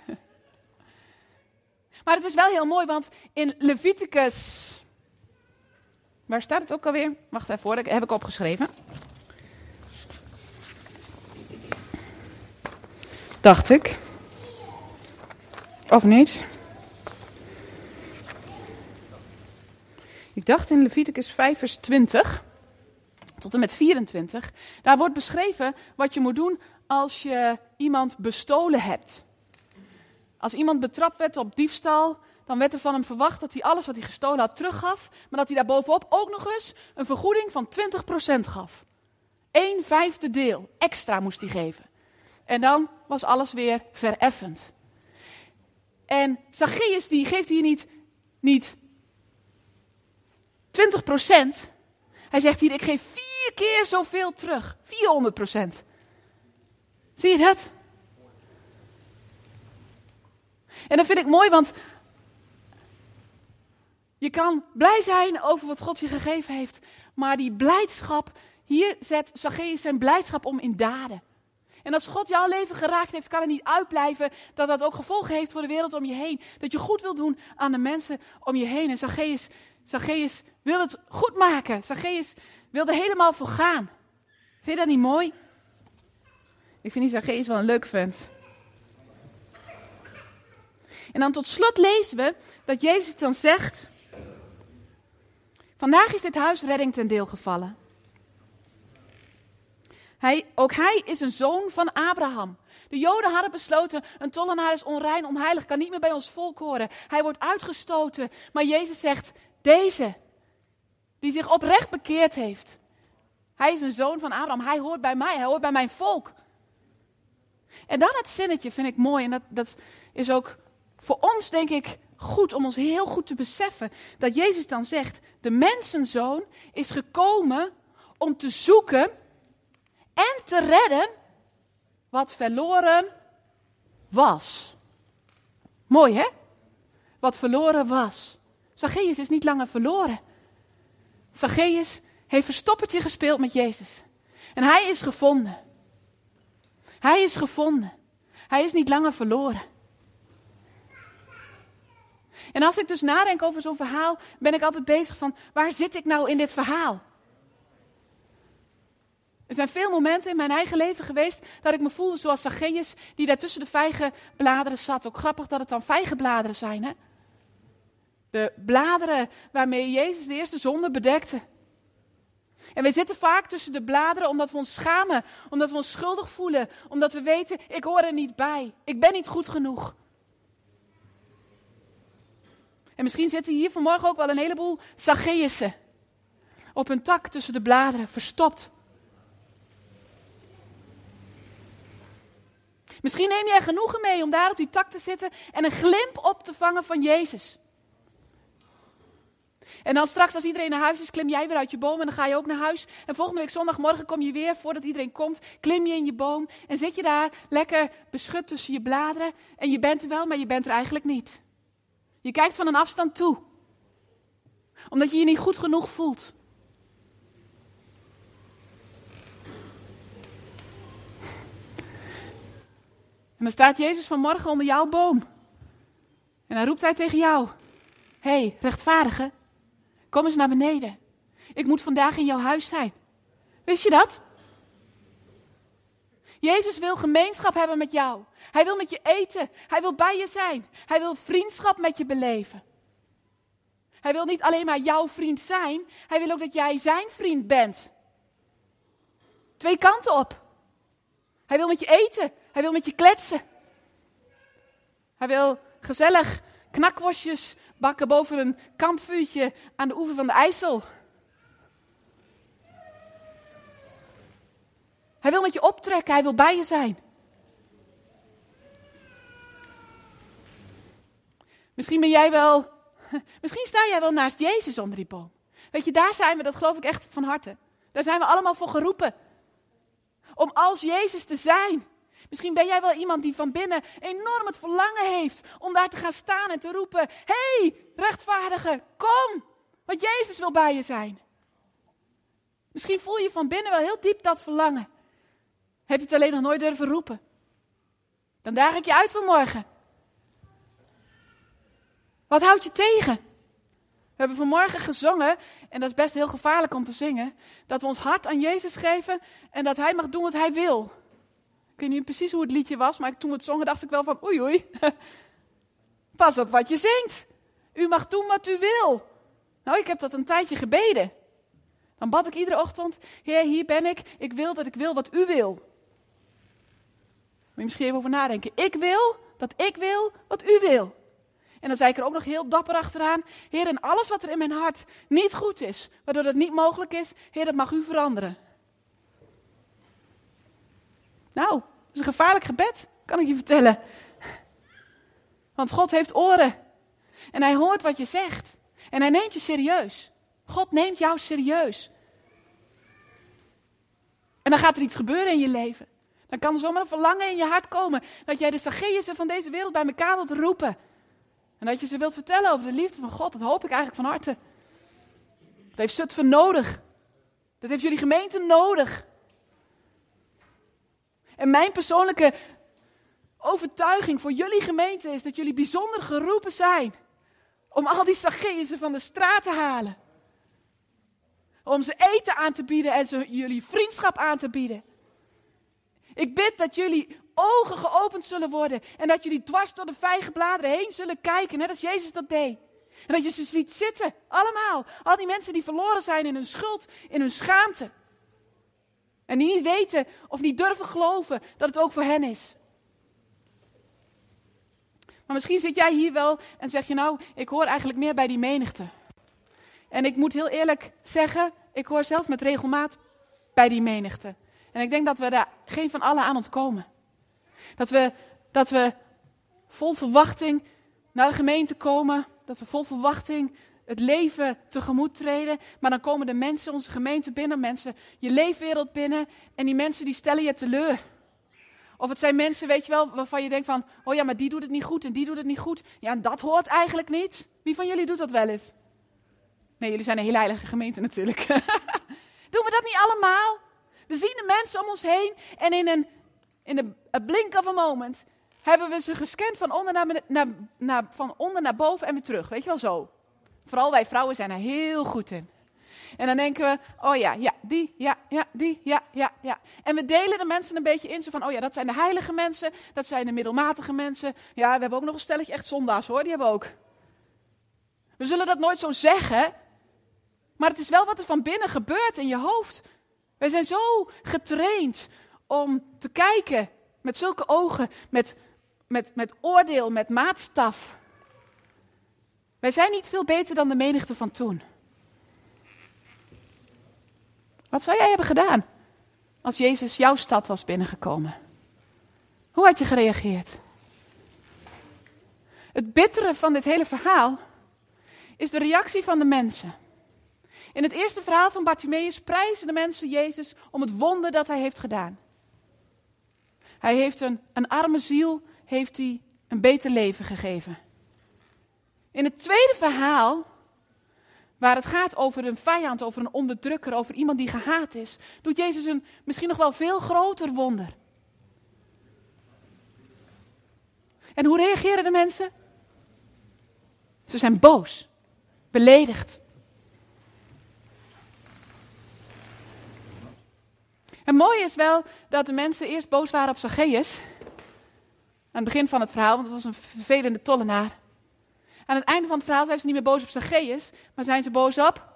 Maar het is wel heel mooi, want in Leviticus. Waar staat het ook alweer? Wacht even hoor, dat heb ik opgeschreven. Dacht ik. Of niet? Ik dacht in Leviticus 5, vers 20 tot en met 24. Daar wordt beschreven wat je moet doen als je iemand bestolen hebt. Als iemand betrapt werd op diefstal, dan werd er van hem verwacht dat hij alles wat hij gestolen had teruggaf, maar dat hij daar bovenop ook nog eens een vergoeding van 20% gaf. Een vijfde deel extra moest hij geven. En dan was alles weer vereffend. En Zacchaeus die geeft hier niet, niet 20%. Hij zegt hier, ik geef vier keer zoveel terug. 400%. Zie je dat? En dat vind ik mooi, want je kan blij zijn over wat God je gegeven heeft. Maar die blijdschap, hier zet Zacchaeus zijn blijdschap om in daden. En als God jouw leven geraakt heeft, kan het niet uitblijven dat dat ook gevolgen heeft voor de wereld om je heen. Dat je goed wil doen aan de mensen om je heen. En Zacchaeus, Zacchaeus wil het goed maken. Zacchaeus wil er helemaal voor gaan. Vind je dat niet mooi? Ik vind die Zacchaeus wel een leuk vent. En dan tot slot lezen we dat Jezus dan zegt: Vandaag is dit huis redding ten deel gevallen. Hij, ook hij is een zoon van Abraham. De Joden hadden besloten: een tollenaar is onrein, onheilig, kan niet meer bij ons volk horen. Hij wordt uitgestoten. Maar Jezus zegt: Deze, die zich oprecht bekeerd heeft, Hij is een zoon van Abraham. Hij hoort bij mij. Hij hoort bij mijn volk. En dan het zinnetje vind ik mooi. En dat, dat is ook voor ons, denk ik, goed om ons heel goed te beseffen. Dat Jezus dan zegt: De mensenzoon is gekomen om te zoeken en te redden wat verloren was. Mooi hè? Wat verloren was. Zacchaeus is niet langer verloren. Zacchaeus heeft verstoppertje gespeeld met Jezus. En hij is gevonden. Hij is gevonden. Hij is niet langer verloren. En als ik dus nadenk over zo'n verhaal, ben ik altijd bezig van waar zit ik nou in dit verhaal? Er zijn veel momenten in mijn eigen leven geweest dat ik me voelde zoals Zacchaeus, die daar tussen de vijgenbladeren zat. Ook grappig dat het dan vijgenbladeren zijn, hè? De bladeren waarmee Jezus de eerste zonde bedekte. En we zitten vaak tussen de bladeren omdat we ons schamen, omdat we ons schuldig voelen, omdat we weten, ik hoor er niet bij, ik ben niet goed genoeg. En misschien zitten hier vanmorgen ook wel een heleboel Zacchaeussen op een tak tussen de bladeren, verstopt. Misschien neem jij genoegen mee om daar op die tak te zitten en een glimp op te vangen van Jezus. En dan straks als iedereen naar huis is, klim jij weer uit je boom en dan ga je ook naar huis. En volgende week zondagmorgen kom je weer, voordat iedereen komt, klim je in je boom en zit je daar lekker beschut tussen je bladeren. En je bent er wel, maar je bent er eigenlijk niet. Je kijkt van een afstand toe. Omdat je je niet goed genoeg voelt. En dan staat Jezus vanmorgen onder jouw boom. En dan roept hij tegen jou: Hé, hey, rechtvaardige, kom eens naar beneden. Ik moet vandaag in jouw huis zijn. Wist je dat? Jezus wil gemeenschap hebben met jou. Hij wil met je eten. Hij wil bij je zijn. Hij wil vriendschap met je beleven. Hij wil niet alleen maar jouw vriend zijn. Hij wil ook dat jij zijn vriend bent. Twee kanten op. Hij wil met je eten. Hij wil met je kletsen. Hij wil gezellig knakworstjes bakken boven een kampvuurtje aan de oever van de IJssel. Hij wil met je optrekken, hij wil bij je zijn. Misschien ben jij wel, misschien sta jij wel naast Jezus onder die boom. Weet je, daar zijn we, dat geloof ik echt van harte. Daar zijn we allemaal voor geroepen. Om als Jezus te zijn. Misschien ben jij wel iemand die van binnen enorm het verlangen heeft om daar te gaan staan en te roepen: hey, rechtvaardige, kom! Want Jezus wil bij je zijn. Misschien voel je van binnen wel heel diep dat verlangen. Heb je het alleen nog nooit durven roepen? Dan daag ik je uit vanmorgen. Wat houdt je tegen? We hebben vanmorgen gezongen, en dat is best heel gevaarlijk om te zingen, dat we ons hart aan Jezus geven en dat Hij mag doen wat Hij wil. Ik weet niet precies hoe het liedje was, maar toen we het zongen dacht ik wel van oei oei. Pas op wat je zingt. U mag doen wat u wil. Nou, ik heb dat een tijdje gebeden. Dan bad ik iedere ochtend, Heer, hier ben ik. Ik wil dat ik wil wat u wil. Moet je misschien even over nadenken. Ik wil dat ik wil wat u wil. En dan zei ik er ook nog heel dapper achteraan. Heer, en alles wat er in mijn hart niet goed is, waardoor dat niet mogelijk is, Heer, dat mag u veranderen. Nou, dat is een gevaarlijk gebed, kan ik je vertellen. Want God heeft oren. En hij hoort wat je zegt. En hij neemt je serieus. God neemt jou serieus. En dan gaat er iets gebeuren in je leven. Dan kan er zomaar een verlangen in je hart komen. Dat jij de Zacchaeusen van deze wereld bij elkaar wilt roepen. En dat je ze wilt vertellen over de liefde van God. Dat hoop ik eigenlijk van harte. Dat heeft Zutphen nodig. Dat heeft jullie gemeente nodig. En mijn persoonlijke overtuiging voor jullie gemeente is dat jullie bijzonder geroepen zijn. Om al die Zacchaeusen van de straat te halen. Om ze eten aan te bieden en ze jullie vriendschap aan te bieden. Ik bid dat jullie ogen geopend zullen worden. En dat jullie dwars door de vijgenbladeren heen zullen kijken, net als Jezus dat deed. En dat je ze ziet zitten, allemaal. Al die mensen die verloren zijn in hun schuld, in hun schaamte. En die niet weten of niet durven geloven dat het ook voor hen is. Maar misschien zit jij hier wel en zeg je nou, ik hoor eigenlijk meer bij die menigte. En ik moet heel eerlijk zeggen, ik hoor zelf met regelmaat bij die menigte. En ik denk dat we daar geen van allen aan ontkomen. Dat we, dat we vol verwachting naar de gemeente komen. Dat we vol verwachting het leven tegemoet treden. Maar dan komen de mensen, onze gemeente binnen, mensen, je leefwereld binnen. En die mensen die stellen je teleur. Of het zijn mensen, weet je wel, waarvan je denkt van, oh ja, maar die doet het niet goed en die doet het niet goed. Ja, en dat hoort eigenlijk niet. Wie van jullie doet dat wel eens? Nee, jullie zijn een hele heilige gemeente natuurlijk. Doen we dat niet allemaal? We zien de mensen om ons heen en in een, in een blink of a moment hebben we ze gescand van onder naar, naar, naar, van onder naar boven en weer terug. Weet je wel zo? Vooral wij vrouwen zijn er heel goed in. En dan denken we, oh ja, ja, die, ja, ja, die, ja, ja, ja. En we delen de mensen een beetje in, zo van, oh ja, dat zijn de heilige mensen, dat zijn de middelmatige mensen. Ja, we hebben ook nog een stelletje echt zondaars hoor, die hebben we ook. We zullen dat nooit zo zeggen, maar het is wel wat er van binnen gebeurt in je hoofd. Wij zijn zo getraind om te kijken met zulke ogen, met, met, met oordeel, met maatstaf. Wij zijn niet veel beter dan de menigte van toen. Wat zou jij hebben gedaan als Jezus jouw stad was binnengekomen? Hoe had je gereageerd? Het bittere van dit hele verhaal is de reactie van de mensen. In het eerste verhaal van Bartimaeus prijzen de mensen Jezus om het wonder dat hij heeft gedaan. Hij heeft een, een arme ziel heeft hij een beter leven gegeven. In het tweede verhaal, waar het gaat over een vijand, over een onderdrukker, over iemand die gehaat is, doet Jezus een misschien nog wel veel groter wonder. En hoe reageren de mensen? Ze zijn boos, beledigd. En mooi is wel dat de mensen eerst boos waren op Zacchaeus. Aan het begin van het verhaal, want het was een vervelende tollenaar. Aan het einde van het verhaal zijn ze niet meer boos op Zacchaeus, maar zijn ze boos op,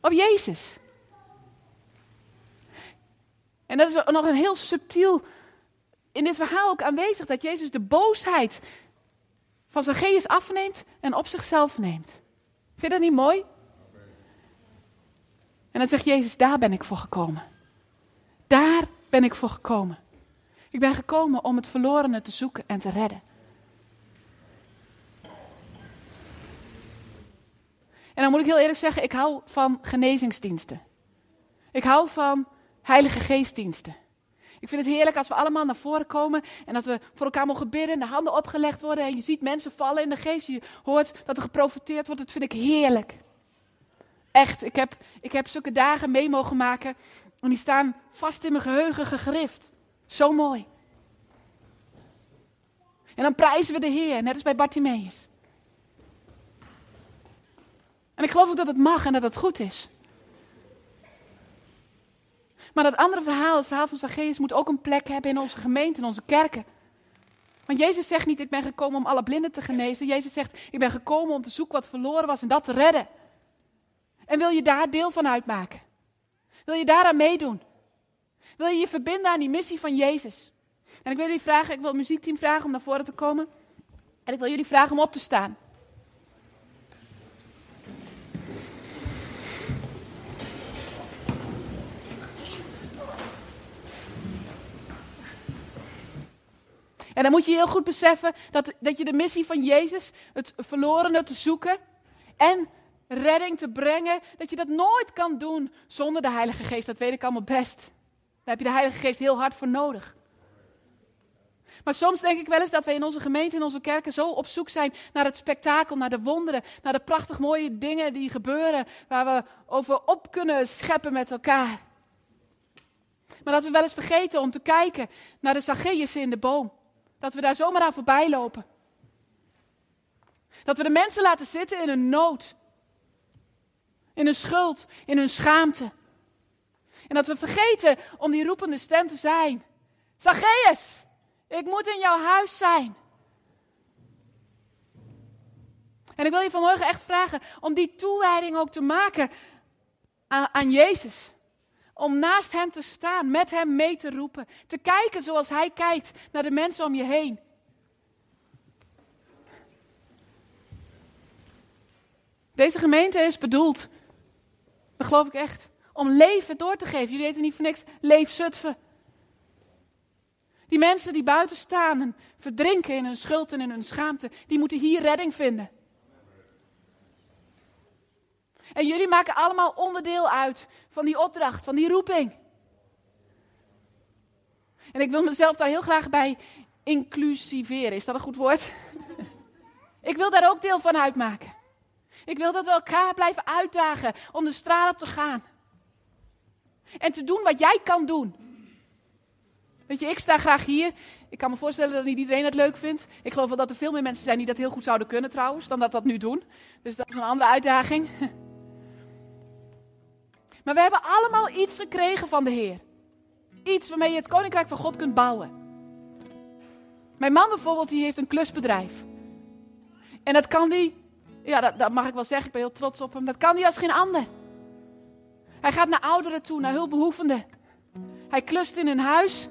op Jezus. En dat is nog een heel subtiel in dit verhaal ook aanwezig, dat Jezus de boosheid van Zacchaeus afneemt en op zichzelf neemt. Vind je dat niet mooi? En dan zegt Jezus, daar ben ik voor gekomen. Daar ben ik voor gekomen. Ik ben gekomen om het verlorene te zoeken en te redden. En dan moet ik heel eerlijk zeggen, ik hou van genezingsdiensten. Ik hou van heilige geestdiensten. Ik vind het heerlijk als we allemaal naar voren komen en dat we voor elkaar mogen bidden en de handen opgelegd worden en je ziet mensen vallen in de geest. Je hoort dat er geprofiteerd wordt. Dat vind ik heerlijk. Echt, ik heb, ik heb zulke dagen mee mogen maken en die staan vast in mijn geheugen gegrift. Zo mooi. En dan prijzen we de Heer, net als bij Bartimaeus. En ik geloof ook dat het mag en dat het goed is. Maar dat andere verhaal, het verhaal van Zacchaeus, moet ook een plek hebben in onze gemeente, in onze kerken. Want Jezus zegt niet, ik ben gekomen om alle blinden te genezen. Jezus zegt, ik ben gekomen om te zoeken wat verloren was en dat te redden. En wil je daar deel van uitmaken? Wil je daaraan meedoen? Wil je je verbinden aan die missie van Jezus? En ik wil jullie vragen, ik wil het muziekteam vragen om naar voren te komen. En ik wil jullie vragen om op te staan. En dan moet je heel goed beseffen dat, dat je de missie van Jezus, het verlorene te zoeken en redding te brengen, dat je dat nooit kan doen zonder de Heilige Geest. Dat weet ik allemaal best. Daar heb je de Heilige Geest heel hard voor nodig. Maar soms denk ik wel eens dat wij in onze gemeente, in onze kerken zo op zoek zijn naar het spektakel, naar de wonderen, naar de prachtig mooie dingen die gebeuren, waar we over op kunnen scheppen met elkaar. Maar dat we wel eens vergeten om te kijken naar de Zacchaeus in de boom. Dat we daar zomaar aan voorbij lopen. Dat we de mensen laten zitten in hun nood. In hun schuld, in hun schaamte. En dat we vergeten om die roepende stem te zijn. Zacchaeus, ik moet in jouw huis zijn. En ik wil je vanmorgen echt vragen om die toewijding ook te maken aan, aan Jezus. Om naast Hem te staan, met Hem mee te roepen. Te kijken zoals Hij kijkt naar de mensen om je heen. Deze gemeente is bedoeld, dat geloof ik echt, Om leven door te geven. Jullie weten niet voor niks Leef Zutphen. Die mensen die buiten staan en verdrinken in hun schuld en in hun schaamte, die moeten hier redding vinden. En jullie maken allemaal onderdeel uit van die opdracht, van die roeping. En ik wil mezelf daar heel graag bij inclusiveren. Is dat een goed woord? ik wil daar ook deel van uitmaken. Ik wil dat we elkaar blijven uitdagen om de straat op te gaan. En te doen wat jij kan doen. Weet je, ik sta graag hier. Ik kan me voorstellen dat niet iedereen het leuk vindt. Ik geloof wel dat er veel meer mensen zijn die dat heel goed zouden kunnen trouwens, dan dat dat nu doen. Dus dat is een andere uitdaging. Maar we hebben allemaal iets gekregen van de Heer. Iets waarmee je het koninkrijk van God kunt bouwen. Mijn man bijvoorbeeld, die heeft een klusbedrijf. En dat kan die, ja, dat, mag ik wel zeggen, ik ben heel trots op hem. Dat kan die als geen ander. Hij gaat naar ouderen toe, naar hulpbehoevenden. Hij klust in hun huis.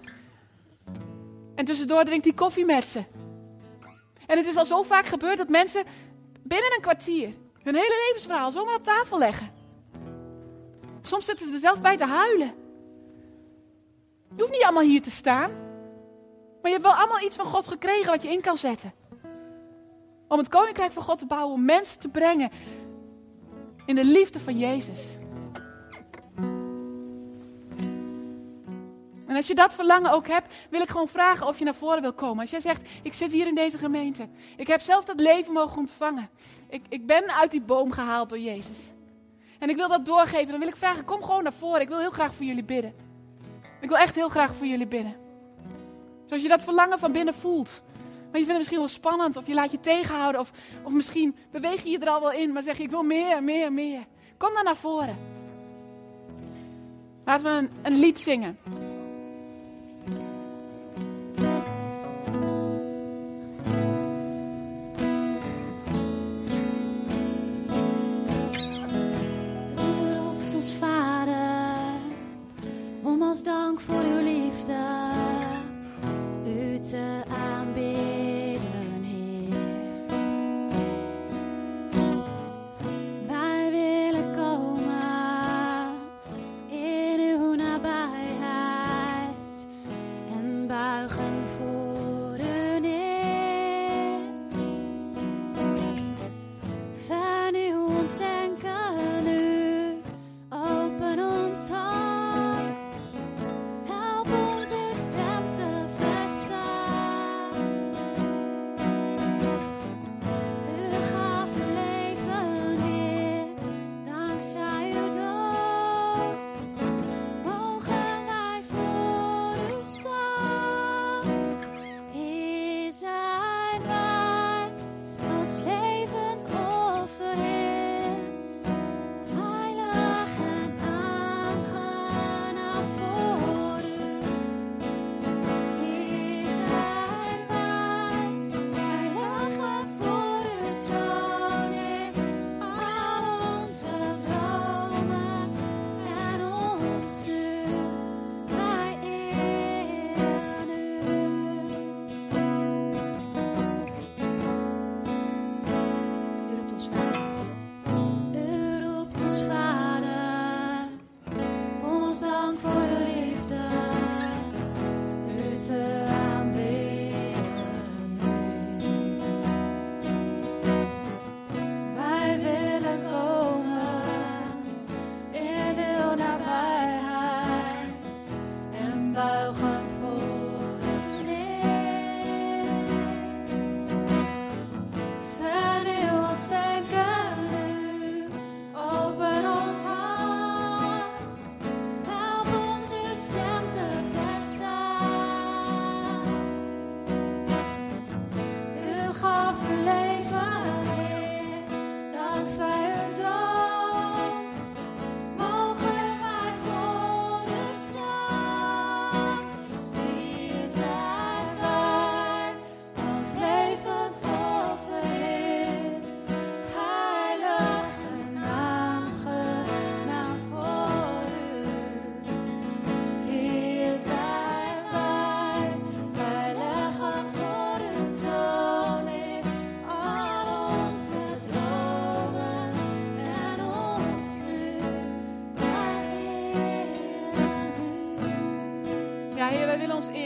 En tussendoor drinkt hij koffie met ze. En het is al zo vaak gebeurd dat mensen binnen een kwartier hun hele levensverhaal zomaar op tafel leggen. Soms zitten ze er zelf bij te huilen. Je hoeft niet allemaal hier te staan. Maar je hebt wel allemaal iets van God gekregen wat je in kan zetten. Om het koninkrijk van God te bouwen, om mensen te brengen in de liefde van Jezus. En als je dat verlangen ook hebt, wil ik gewoon vragen of je naar voren wil komen. Als jij zegt, ik zit hier in deze gemeente. Ik heb zelf dat leven mogen ontvangen. Ik, ik ben uit die boom gehaald door Jezus. En ik wil dat doorgeven. Dan wil ik vragen, kom gewoon naar voren. Ik wil heel graag voor jullie bidden. Ik wil echt heel graag voor jullie bidden. Zoals je dat verlangen van binnen voelt. Maar je vindt het misschien wel spannend. Of je laat je tegenhouden. Of, of misschien beweeg je je er al wel in. Maar zeg je, ik wil meer, meer, meer. Kom dan naar voren. Laten we een, een lied zingen. Als dank voor uw liefde,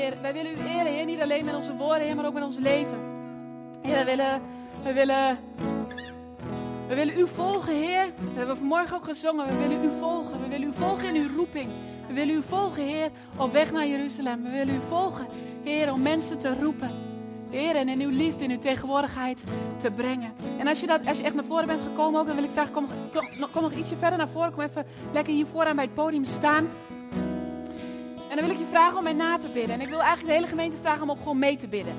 eren. Wij willen u eren, Heer, niet alleen met onze woorden, Heer, maar ook met ons leven. Heer, wij willen, wij willen, we willen u volgen, Heer. Dat hebben we vanmorgen ook gezongen. We willen u volgen. We willen u volgen in uw roeping. We willen u volgen, Heer, op weg naar Jeruzalem. We willen u volgen, Heer, om mensen te roepen. Heer, en in uw liefde, in uw tegenwoordigheid te brengen. En als je, dat, als je echt naar voren bent gekomen ook, dan wil ik kom, kom, kom nog ietsje verder naar voren. Kom even lekker hier vooraan bij het podium staan. En dan wil ik je vragen om mij na te bidden. En ik wil eigenlijk de hele gemeente vragen om ook gewoon mee te bidden.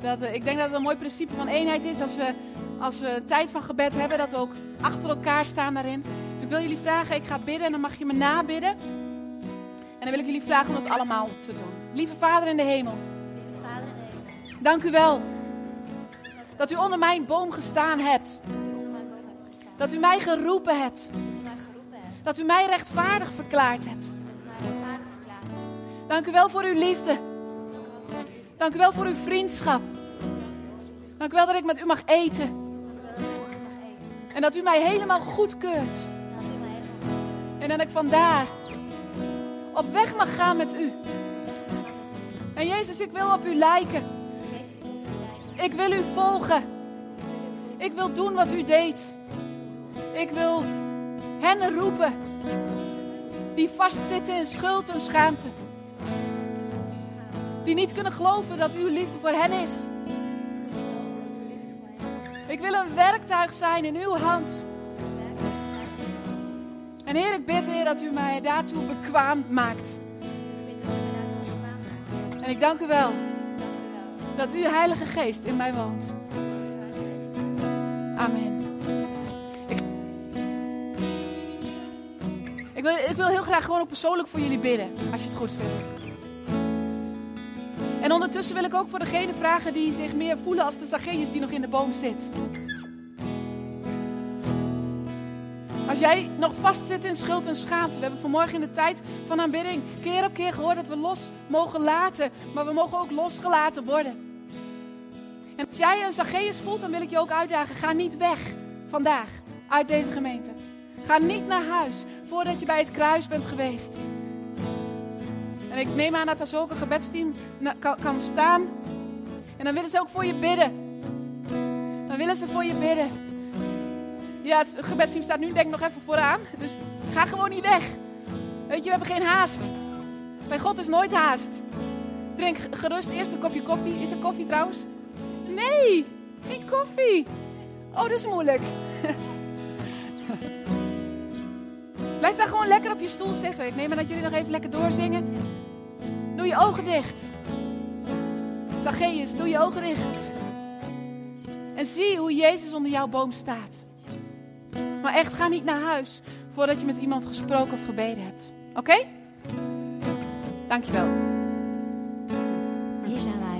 Dat, eh, ik denk dat het een mooi principe van eenheid is als we, als we een tijd van gebed hebben, dat we ook achter elkaar staan daarin. Dus ik wil jullie vragen, ik ga bidden en dan mag je me nabidden. En dan wil ik jullie vragen om dat allemaal te doen. Lieve Vader in de hemel, Lieve Vader in de hemel, dank u wel dat u onder mijn boom gestaan hebt. Dat u mij geroepen hebt. Dat u mij rechtvaardig verklaard hebt. Dank u wel voor uw liefde. Dank u wel voor uw vriendschap. Dank u wel dat ik met u mag eten. En dat u mij helemaal goedkeurt. En dat ik vandaar op weg mag gaan met u. En Jezus, ik wil op u lijken. Ik wil u volgen. Ik wil doen wat u deed. Ik wil hen roepen die vastzitten in schuld en schaamte. Die niet kunnen geloven dat uw liefde voor hen is. Ik wil een werktuig zijn in uw hand. En Heer, ik bid, Heer, dat u mij daartoe bekwaam maakt. En ik dank u wel dat uw Heilige Geest in mij woont. Amen. Ik, wil, ik wil heel graag gewoon ook persoonlijk voor jullie bidden, als je het goed vindt. En ondertussen wil ik ook voor degene vragen die zich meer voelen als de Zacchaeus die nog in de boom zit. Als jij nog vastzit in schuld en schaamte. We hebben vanmorgen in de tijd van aanbidding keer op keer gehoord dat we los mogen laten. Maar we mogen ook losgelaten worden. En als jij een Zacchaeus voelt, dan wil ik je ook uitdagen. Ga niet weg vandaag uit deze gemeente. Ga niet naar huis voordat je bij het kruis bent geweest. En ik neem aan dat er zulke gebedsteam kan staan. En dan willen ze ook voor je bidden. Dan willen ze voor je bidden. Ja, het gebedsteam staat nu denk ik nog even vooraan. Dus ga gewoon niet weg. Weet je, we hebben geen haast. Bij God is nooit haast. Drink gerust eerst een kopje koffie. Is er koffie trouwens? Nee, geen koffie. Oh, dat is moeilijk. Blijf daar gewoon lekker op je stoel zitten. Ik neem aan dat jullie nog even lekker doorzingen. Doe je ogen dicht. Zacchaeus, doe je ogen dicht. En zie hoe Jezus onder jouw boom staat. Maar echt, ga niet naar huis voordat je met iemand gesproken of gebeden hebt. Oké? Dankjewel. Hier zijn wij.